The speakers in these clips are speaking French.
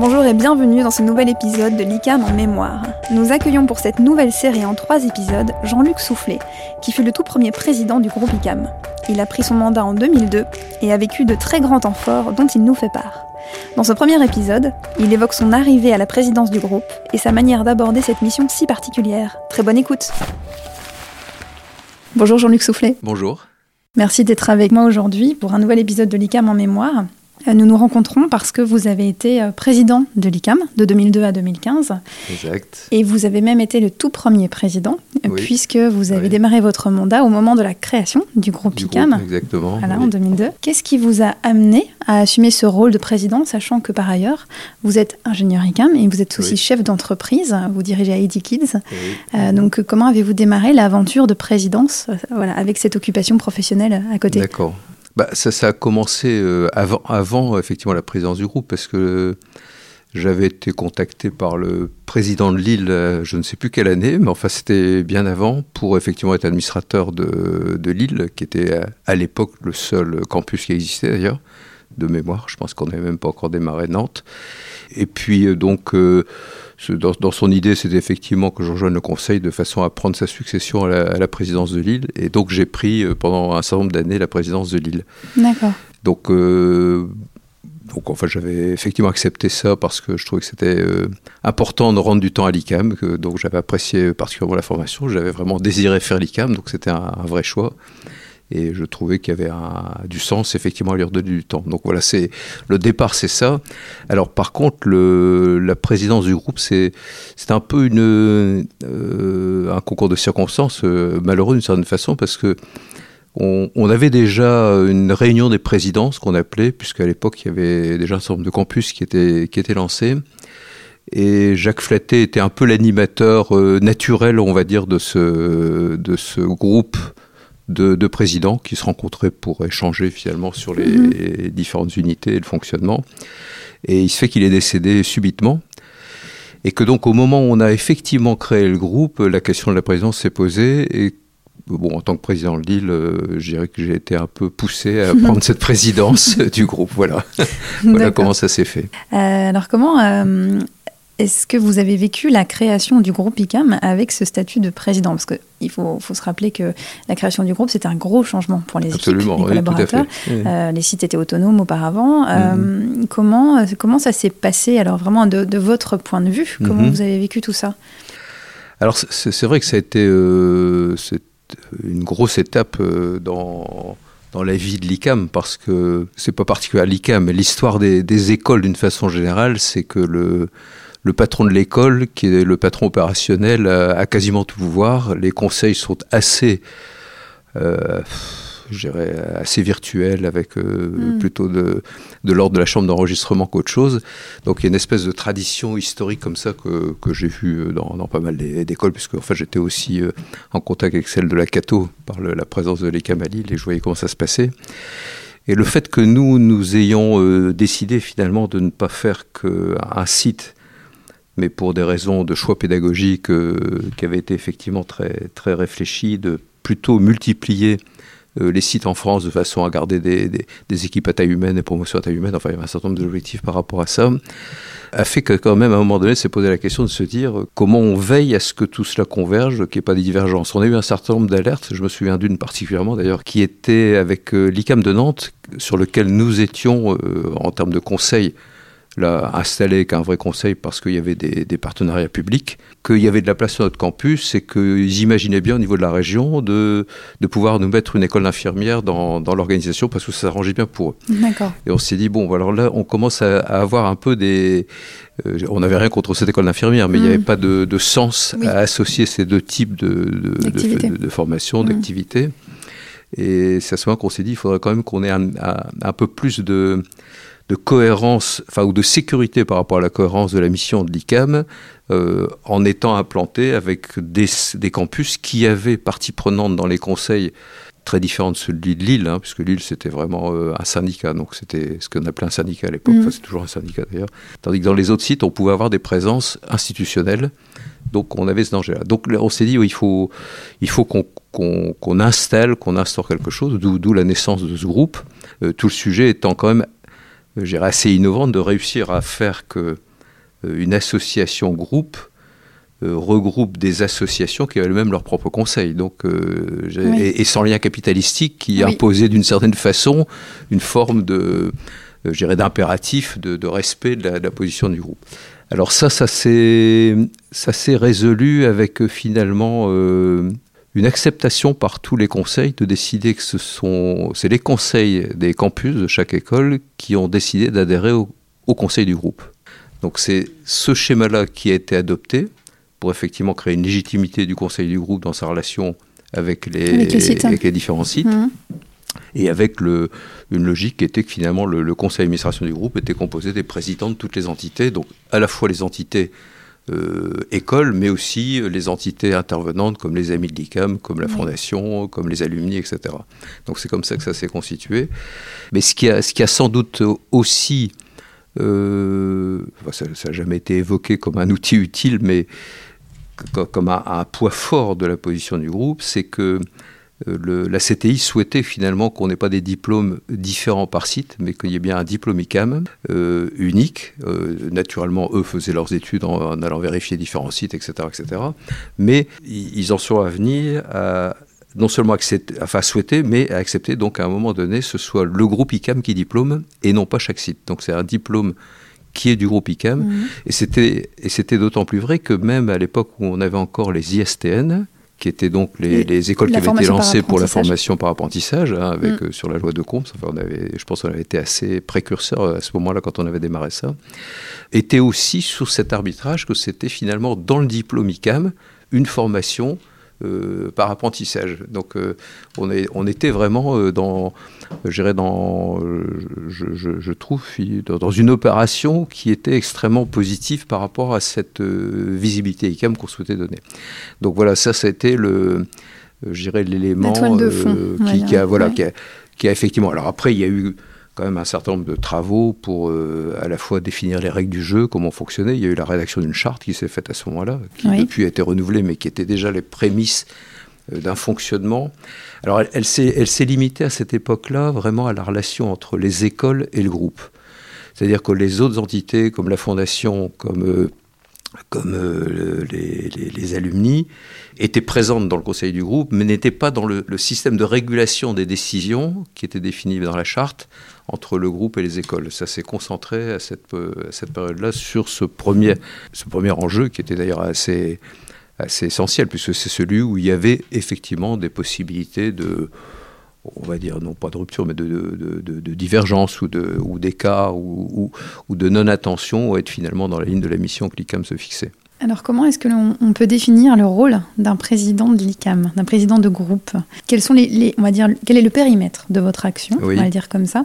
Bonjour et bienvenue dans ce nouvel épisode de l'ICAM en mémoire. Nous accueillons pour cette nouvelle série en trois épisodes Jean-Luc Soufflet, qui fut le tout premier président du groupe ICAM. Il a pris son mandat en 2002 et a vécu de très grands temps forts dont il nous fait part. Dans ce premier épisode, il évoque son arrivée à la présidence du groupe et sa manière d'aborder cette mission si particulière. Très bonne écoute. Bonjour Jean-Luc Soufflet. Bonjour. Merci d'être avec moi aujourd'hui pour un nouvel épisode de l'ICAM en mémoire. Euh, nous nous rencontrons parce que vous avez été euh, président de l'ICAM de 2002 à 2015. Exact. Et vous avez même été le tout premier président, Oui. puisque vous avez Oui. démarré votre mandat au moment de la création du groupe Du ICAM. groupe, exactement. Voilà, oui. en 2002. Qu'est-ce qui vous a amené à assumer ce rôle de président, sachant que par ailleurs, vous êtes ingénieur ICAM et vous êtes aussi chef d'entreprise, vous dirigez ID Kids. Euh, donc, euh, comment avez-vous démarré l'aventure de présidence, euh, voilà, avec cette occupation professionnelle à côté? D'accord. Bah, ça, ça a commencé euh, avant, avant effectivement la présidence du groupe parce que j'avais été contacté par le président de Lille, euh, je ne sais plus quelle année, mais enfin c'était bien avant, pour effectivement être administrateur de, de Lille, qui était à, à l'époque le seul campus qui existait d'ailleurs, de mémoire. Je pense qu'on n'avait même pas encore démarré Nantes. Et puis euh, donc, euh, dans, dans son idée, c'était effectivement que je rejoigne le conseil de façon à prendre sa succession à la, à la présidence de Lille. Et donc j'ai pris euh, pendant un certain nombre d'années la présidence de Lille. D'accord. Donc, euh, donc enfin, j'avais effectivement accepté ça parce que je trouvais que c'était euh, important de rendre du temps à l'ICAM. que- Donc j'avais apprécié particulièrement la formation. J'avais vraiment désiré faire l'ICAM, donc c'était un, un vrai choix. Et je trouvais qu'il y avait du sens effectivement à lui redonner du temps. Donc voilà, c'est le départ, c'est ça. Alors par contre, la présidence du groupe, c'est un peu euh, un concours de circonstances euh, malheureux d'une certaine façon parce que on, avait déjà une réunion des présidents, ce qu'on appelait, puisqu'à l'époque, il y avait déjà un certain nombre de campus qui étaient, qui étaient lancés. Et Jacques Flatté était un peu l'animateur euh, naturel, on va dire, de ce, de ce groupe de, de présidents qui se rencontraient pour échanger finalement sur les, Mhm. les différentes unités et le fonctionnement. Et il se fait qu'il est décédé subitement. Et que donc au moment où on a effectivement créé le groupe, la question de la présidence s'est posée. Et bon, en tant que président de Lille, euh, je dirais que j'ai été un peu poussé à prendre cette présidence du groupe. Voilà, voilà comment ça s'est fait. Euh, alors, comment euh, est-ce que vous avez vécu la création du groupe ICAM avec ce statut de président? Parce qu'il faut, faut se rappeler que la création du groupe, c'était un gros changement pour les Absolument, équipes, les collaborateurs. Oui. Euh, les sites étaient autonomes auparavant. Euh, comment, comment ça s'est passé, alors vraiment de, de votre point de vue? Comment Mhm. vous avez vécu tout ça? Alors c'est vrai que ça a été euh, une grosse étape dans dans la vie de l'ICAM parce que c'est pas particulier à l'ICAM, mais l'histoire des, des écoles d'une façon générale, c'est que le le patron de l'école, qui est le patron opérationnel, a, a quasiment tout pouvoir. Les conseils sont assez, euh, je dirais, assez virtuels, avec euh, Mm. plutôt de, de l'ordre de la chambre d'enregistrement qu'autre chose. Donc il y a une espèce de tradition historique comme ça que, que j'ai vue dans, dans pas mal d'é- d'écoles, puisque enfin, j'étais aussi euh, en contact avec celle de la Cato par le- la présence de l'ECAM à Lille, et je voyais comment ça se passait. Et le fait que nous, nous ayons euh, décidé finalement de ne pas faire qu'un site, mais pour des raisons de choix pédagogiques euh, qui avaient été effectivement très, très de plutôt multiplier euh, les sites en France de façon à garder des, équipes à taille humaine et promotion à taille humaine, enfin il y avait un certain nombre d'objectifs par rapport à ça, a fait que quand même à un moment donné s'est posé la question de se dire euh, comment on veille à ce que tout cela converge, qu'il n'y ait pas de divergences. On a eu un certain nombre d'alertes, je me souviens d'une particulièrement d'ailleurs, qui était avec euh, l'ICAM de Nantes, sur lequel nous étions en termes de conseil là, installé avec un vrai conseil parce qu'il y avait des, des partenariats publics, qu'il y avait de la place sur notre campus et qu'ils imaginaient bien au niveau de la région de, de pouvoir nous mettre une école d'infirmières dans, dans l'organisation parce que ça s'arrangeait bien pour eux. D'accord. Et on s'est dit, bon, alors là, on commence à, à avoir un peu des... euh, on n'avait rien contre cette école d'infirmière, mais il n'y Mm. avait pas de, de sens Oui. à associer ces deux types de, de, D'activités. formation, Mm. d'activité. Et c'est à ce moment qu'on s'est dit, il faudrait quand même qu'on ait un, un- un peu plus de, de cohérence, enfin, ou de sécurité par rapport à la cohérence de la mission de l'ICAM, euh, en étant implanté avec des, des campus qui avaient partie prenante dans les conseils très différents de celui de Lille, hein, puisque Lille c'était vraiment euh, un syndicat, donc c'était ce qu'on appelait un syndicat à l'époque, enfin, c'est toujours un syndicat d'ailleurs. Tandis que dans les autres sites, on pouvait avoir des présences institutionnelles, donc on avait ce danger-là. Donc on s'est dit, oui, il faut, il faut qu'on installe, qu'on instaure quelque chose, d'où la naissance de ce groupe. Euh, tout le sujet étant quand même, dirais, assez innovant de réussir à faire que une association groupe regroupe des associations qui avaient elles-mêmes leur propre conseil, donc et, sans lien capitalistique, qui imposait d'une certaine façon une forme de, d'impératif de, respect de la, position du groupe. Alors ça, ça s'est résolu avec finalement une acceptation par tous les conseils de décider que ce sont c'est les conseils des campus de chaque école qui ont décidé d'adhérer au, conseil du groupe. Donc c'est ce schéma-là qui a été adopté pour effectivement créer une légitimité du conseil du groupe dans sa relation avec les, les, différents sites. Mmh. Et avec le, une logique qui était que finalement le, le conseil d'administration du groupe était composé des présidents de toutes les entités, donc à la fois les entités écoles, mais aussi les entités intervenantes comme les Amis de l'ICAM, comme la Fondation, comme les alumni, etc. Donc c'est comme ça que ça s'est constitué. Mais ce qui a, ce qui a sans doute aussi, euh, ça n'a jamais été évoqué comme un outil utile, mais comme un, poids fort de la position du groupe, c'est que euh, la CTI souhaitait finalement qu'on n'ait pas des diplômes différents par site, mais qu'il y ait bien un diplôme ICAM euh, unique. Euh, naturellement, eux faisaient leurs études en, allant vérifier différents sites, etc. etc. Mais ils en sont à venir à non seulement accepter, enfin souhaiter, mais à accepter donc à un moment donné, ce soit le groupe ICAM qui diplôme et non pas chaque site. Donc c'est un diplôme qui est du groupe ICAM. Mmh. Et c'était d'autant plus vrai que même à l'époque où on avait encore les ISTN, qui étaient donc les, écoles qui avaient été lancées pour la formation par apprentissage, hein, avec, mm. euh, sur la loi de Combes. Enfin, on avait, je pense qu'on avait été assez précurseur à ce moment-là quand on avait démarré ça. Était aussi sur cet arbitrage que c'était finalement dans le diplôme ICAM une formation euh, par apprentissage. Donc euh, on, est, on était vraiment euh, dans, dans je, je, trouve, dans une opération qui était extrêmement positive par rapport à cette visibilité ICAM qu'on souhaitait donner. Donc voilà, ça, c'était le, l'élément qui, qui, a, voilà, qui, a, qui a effectivement. Alors après, il y a eu quand même un certain nombre de travaux pour euh, à la fois définir les règles du jeu, comment fonctionner. Il y a eu la rédaction d'une charte qui s'est faite à ce moment-là, qui depuis a été renouvelée, mais qui était déjà les prémices euh, d'un fonctionnement. Alors elle, elle s'est limitée à cette époque-là vraiment à la relation entre les écoles et le groupe. C'est-à-dire que les autres entités, comme la Fondation, comme euh, comme euh, les, alumni, étaient présentes dans le conseil du groupe, mais n'étaient pas dans le, système de régulation des décisions qui était défini dans la charte entre le groupe et les écoles. Ça s'est concentré à cette, période-là sur ce premier, ce premier enjeu qui était d'ailleurs assez, assez essentiel, puisque c'est celui où il y avait effectivement des possibilités de on va dire, non pas de rupture, mais de, divergence ou, de, ou d'écart ou, ou, de non-attention ou être finalement dans la ligne de la mission que l'ICAM se fixait. Alors comment est-ce que l'on peut définir le rôle d'un président de l'ICAM, d'un président de groupe? Quels sont les, on va dire, quel est le périmètre de votre action, on va le dire comme ça,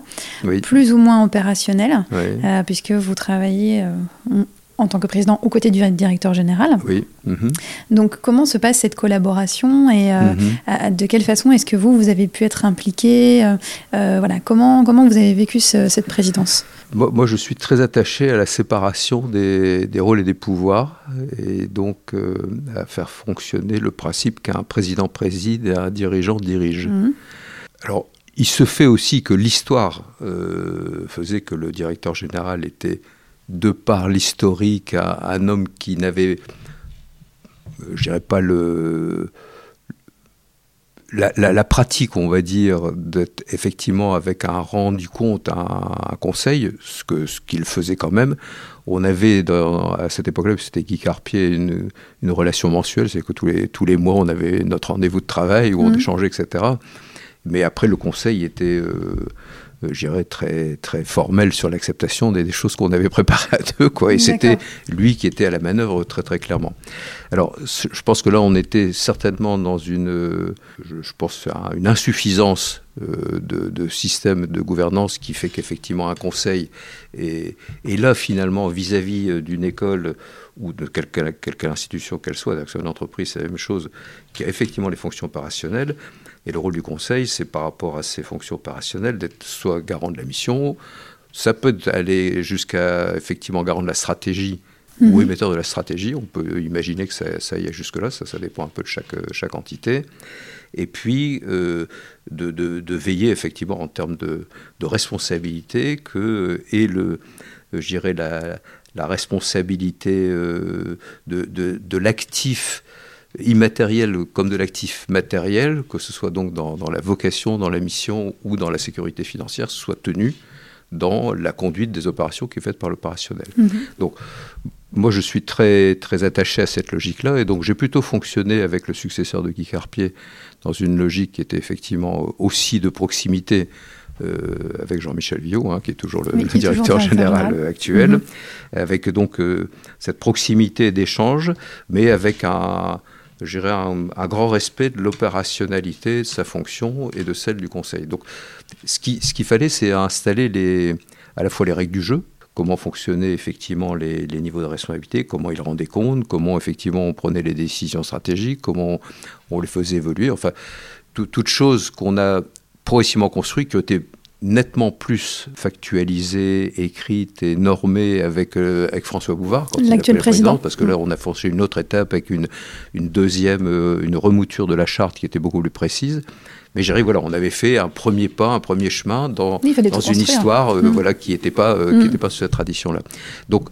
plus ou moins opérationnel, euh, puisque vous travaillez, euh, en tant que président aux côtés du directeur général. Oui. Mhm. Donc comment se passe cette collaboration et euh, mhm. de quelle façon est-ce que vous, vous avez pu être impliqué euh, euh, Voilà, comment, comment vous avez vécu cette présidence? Moi, je suis très attaché à la séparation des, des rôles et des pouvoirs et donc à faire fonctionner le principe qu'un président préside et un dirigeant dirige. Mhm. Alors, il se fait aussi que l'histoire faisait que le directeur général était de par l'historique, à un homme qui n'avait, euh, je dirais pas le, la, pratique, on va dire, d'être effectivement avec un rendu compte, un, conseil, ce qu'il ce qu'il faisait quand même. On avait à cette époque-là, c'était Guy Carpier, une, une relation mensuelle, c'est que tous les, tous les mois, on avait notre rendez-vous de travail où on mmh. échangeait, etc. Mais après, le conseil était euh, euh, je dirais, très, très formel sur l'acceptation des, choses qu'on avait préparées à deux. Quoi. Et c'était lui qui était à la manœuvre très très clairement. Alors, je pense que là, on était certainement dans une, je, pense, une insuffisance euh, de, système de gouvernance qui fait qu'effectivement un conseil est, là finalement vis-à-vis euh, d'une école ou de quelque, quelque institution qu'elle soit, une entreprise, c'est la même chose, qui a effectivement les fonctions opérationnelles. Et le rôle du conseil, c'est par rapport à ces fonctions opérationnelles d'être soit garant de la mission, ça peut aller jusqu'à effectivement garant de la stratégie ou mhm. émetteur de la stratégie. On peut imaginer que ça, ça y est jusque-là, ça, ça dépend un peu de chaque, chaque entité. Et puis euh, de, de, veiller effectivement en termes de, de responsabilité que et le, je dirais, la, la responsabilité de, de l'actif immatériel comme de l'actif matériel, que ce soit donc dans, dans, la vocation, dans la mission ou dans la sécurité financière, soit tenu dans la conduite des opérations qui est faite par l'opérationnel. Mhm. Donc, moi, je suis très, très attaché à cette logique-là, et donc j'ai plutôt fonctionné avec le successeur de Guy Carpier dans une logique qui était effectivement aussi de proximité euh, avec Jean-Michel Viau, hein, qui est toujours le, directeur général, actuel, mhm. avec donc euh, cette proximité d'échange, mais avec un, je un, grand respect de l'opérationnalité de sa fonction et de celle du Conseil. Donc, ce qu'il ce fallait, c'est installer les, à la fois les règles du jeu, comment fonctionnaient effectivement les, les, niveaux de responsabilité, comment ils rendaient compte, comment effectivement on prenait les décisions stratégiques, comment on, les faisait évoluer, enfin, toutes choses qu'on a progressivement construites, qui ont été nettement plus factualisée, écrite et normée avec, euh, avec François Bouvard, l'actuel président. parce que là, on a forcé une autre étape avec une, une deuxième, euh, une remouture de la charte qui était beaucoup plus précise. Mais j'arrive, voilà, on avait fait un premier pas, un premier chemin dans, dans une histoire euh, mm. voilà, qui n'était pas, qui mm. pas sur cette tradition-là. Donc,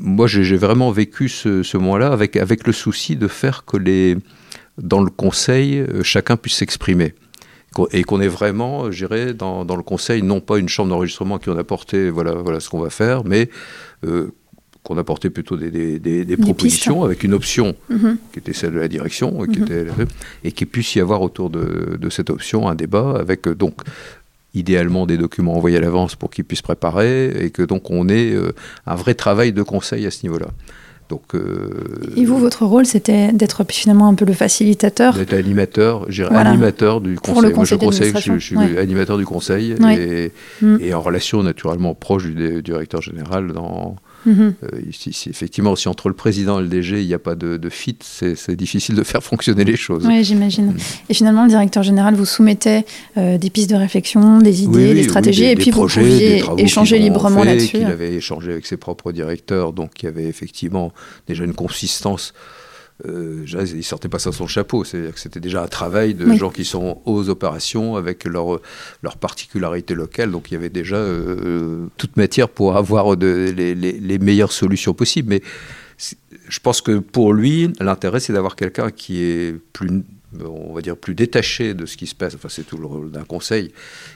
moi, j'ai vraiment vécu ce, ce moment-là avec, avec le souci de faire que les, dans le conseil, chacun puisse s'exprimer et qu'on est vraiment, je dirais, dans, dans, le conseil, non pas une chambre d'enregistrement qui en a porté, voilà, voilà ce qu'on va faire, mais euh, qu'on a porté plutôt des, des, des, propositions avec une option mhm. qui était celle de la direction, qui mhm. était, et qu'il puisse y avoir autour de, de, cette option un débat avec euh, donc idéalement des documents envoyés à l'avance pour qu'ils puissent préparer et que donc on ait euh, un vrai travail de conseil à ce niveau-là. Donc, euh, et vous, votre rôle, c'était d'être finalement un peu le facilitateur D'être animateur, animateur du conseil. Le conseil Moi, je, je, suis animateur du conseil et, mm. et, en relation naturellement proche du directeur général dans, Mhm. Euh, effectivement, si entre le président et le DG, il n'y a pas de, fit, c'est difficile de faire fonctionner les choses. Oui, j'imagine. Mhm. Et finalement, le directeur général vous soumettait euh, des pistes de réflexion, des idées, des stratégies, et puis vous pouviez échanger librement là-dessus. Il avait échangé avec ses propres directeurs, donc il y avait effectivement déjà une consistance euh, il ne sortait pas ça son chapeau. C'est-à-dire que c'était déjà un travail de gens qui sont aux opérations avec leur, leur particularité locale. Donc il y avait déjà euh, toute matière pour avoir de, les, les, meilleures solutions possibles. Mais je pense que pour lui, l'intérêt, c'est d'avoir quelqu'un qui est plus on va dire, plus détaché de ce qui se passe, enfin c'est tout le rôle d'un conseil,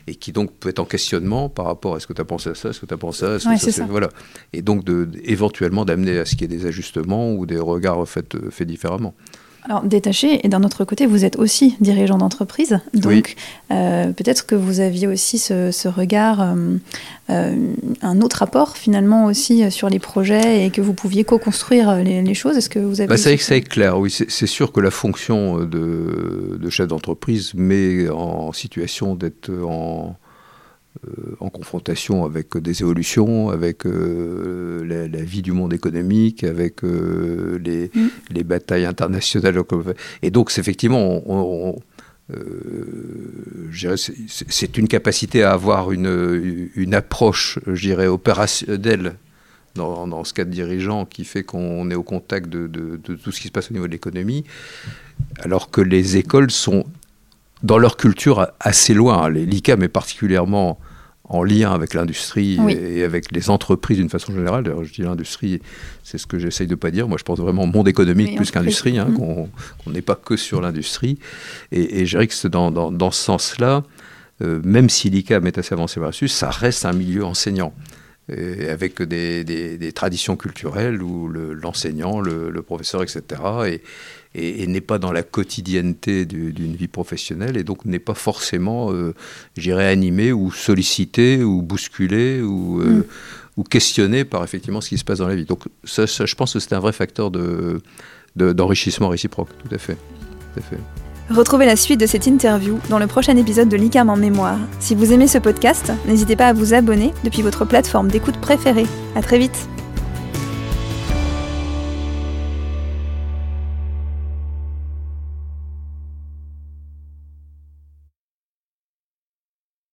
et qui donc peut être en questionnement par rapport à ce que tu as pensé à ça, est-ce que tu as pensé à ça, ça, voilà. Et donc de, éventuellement d'amener à ce qu'il y ait des ajustements ou des regards faits, faits différemment. Alors, détaché, et d'un autre côté, vous êtes aussi dirigeant d'entreprise. Donc, euh, peut-être que vous aviez aussi ce, regard, euh, euh, un autre apport finalement aussi sur les projets et que vous pouviez co-construire les, choses. Est-ce que vous avez. Bah, ça, ça est clair, oui. C'est sûr que la fonction de, de chef d'entreprise met en situation d'être en en confrontation avec des évolutions, avec euh, la, vie du monde économique, avec euh, les, mm. les, batailles internationales. Et donc, c'est effectivement, c'est une capacité à avoir une, une approche, je dirais, opérationnelle dans, dans, ce cadre dirigeant qui fait qu'on est au contact de, de, tout ce qui se passe au niveau de l'économie, alors que les écoles sont dans leur culture assez loin. L'ICAM est particulièrement en lien avec l'industrie et avec les entreprises d'une façon générale. D'ailleurs, je dis l'industrie, c'est ce que j'essaye de pas dire. Moi, je pense vraiment monde économique plus qu'industrie, hein, qu'on n'est pas que sur l'industrie. Et, je dirais que dans, dans, dans, ce sens-là, euh, même si l'ICAM est assez avancé là-dessus, ça reste un milieu enseignant. Avec des, des, des, traditions culturelles où l'enseignant, le, le, professeur, etc., et, et, n'est pas dans la quotidienneté d'une vie professionnelle et donc n'est pas forcément, euh, j'irais, animé ou sollicité ou bousculé ou, euh, mm. ou questionné par effectivement ce qui se passe dans la vie. Donc ça, je pense que c'est un vrai facteur d'enrichissement de, réciproque, tout à fait. Tout à fait. Retrouvez la suite de cette interview dans le prochain épisode de l'ICAM en mémoire. Si vous aimez ce podcast, n'hésitez pas à vous abonner depuis votre plateforme d'écoute préférée. À très vite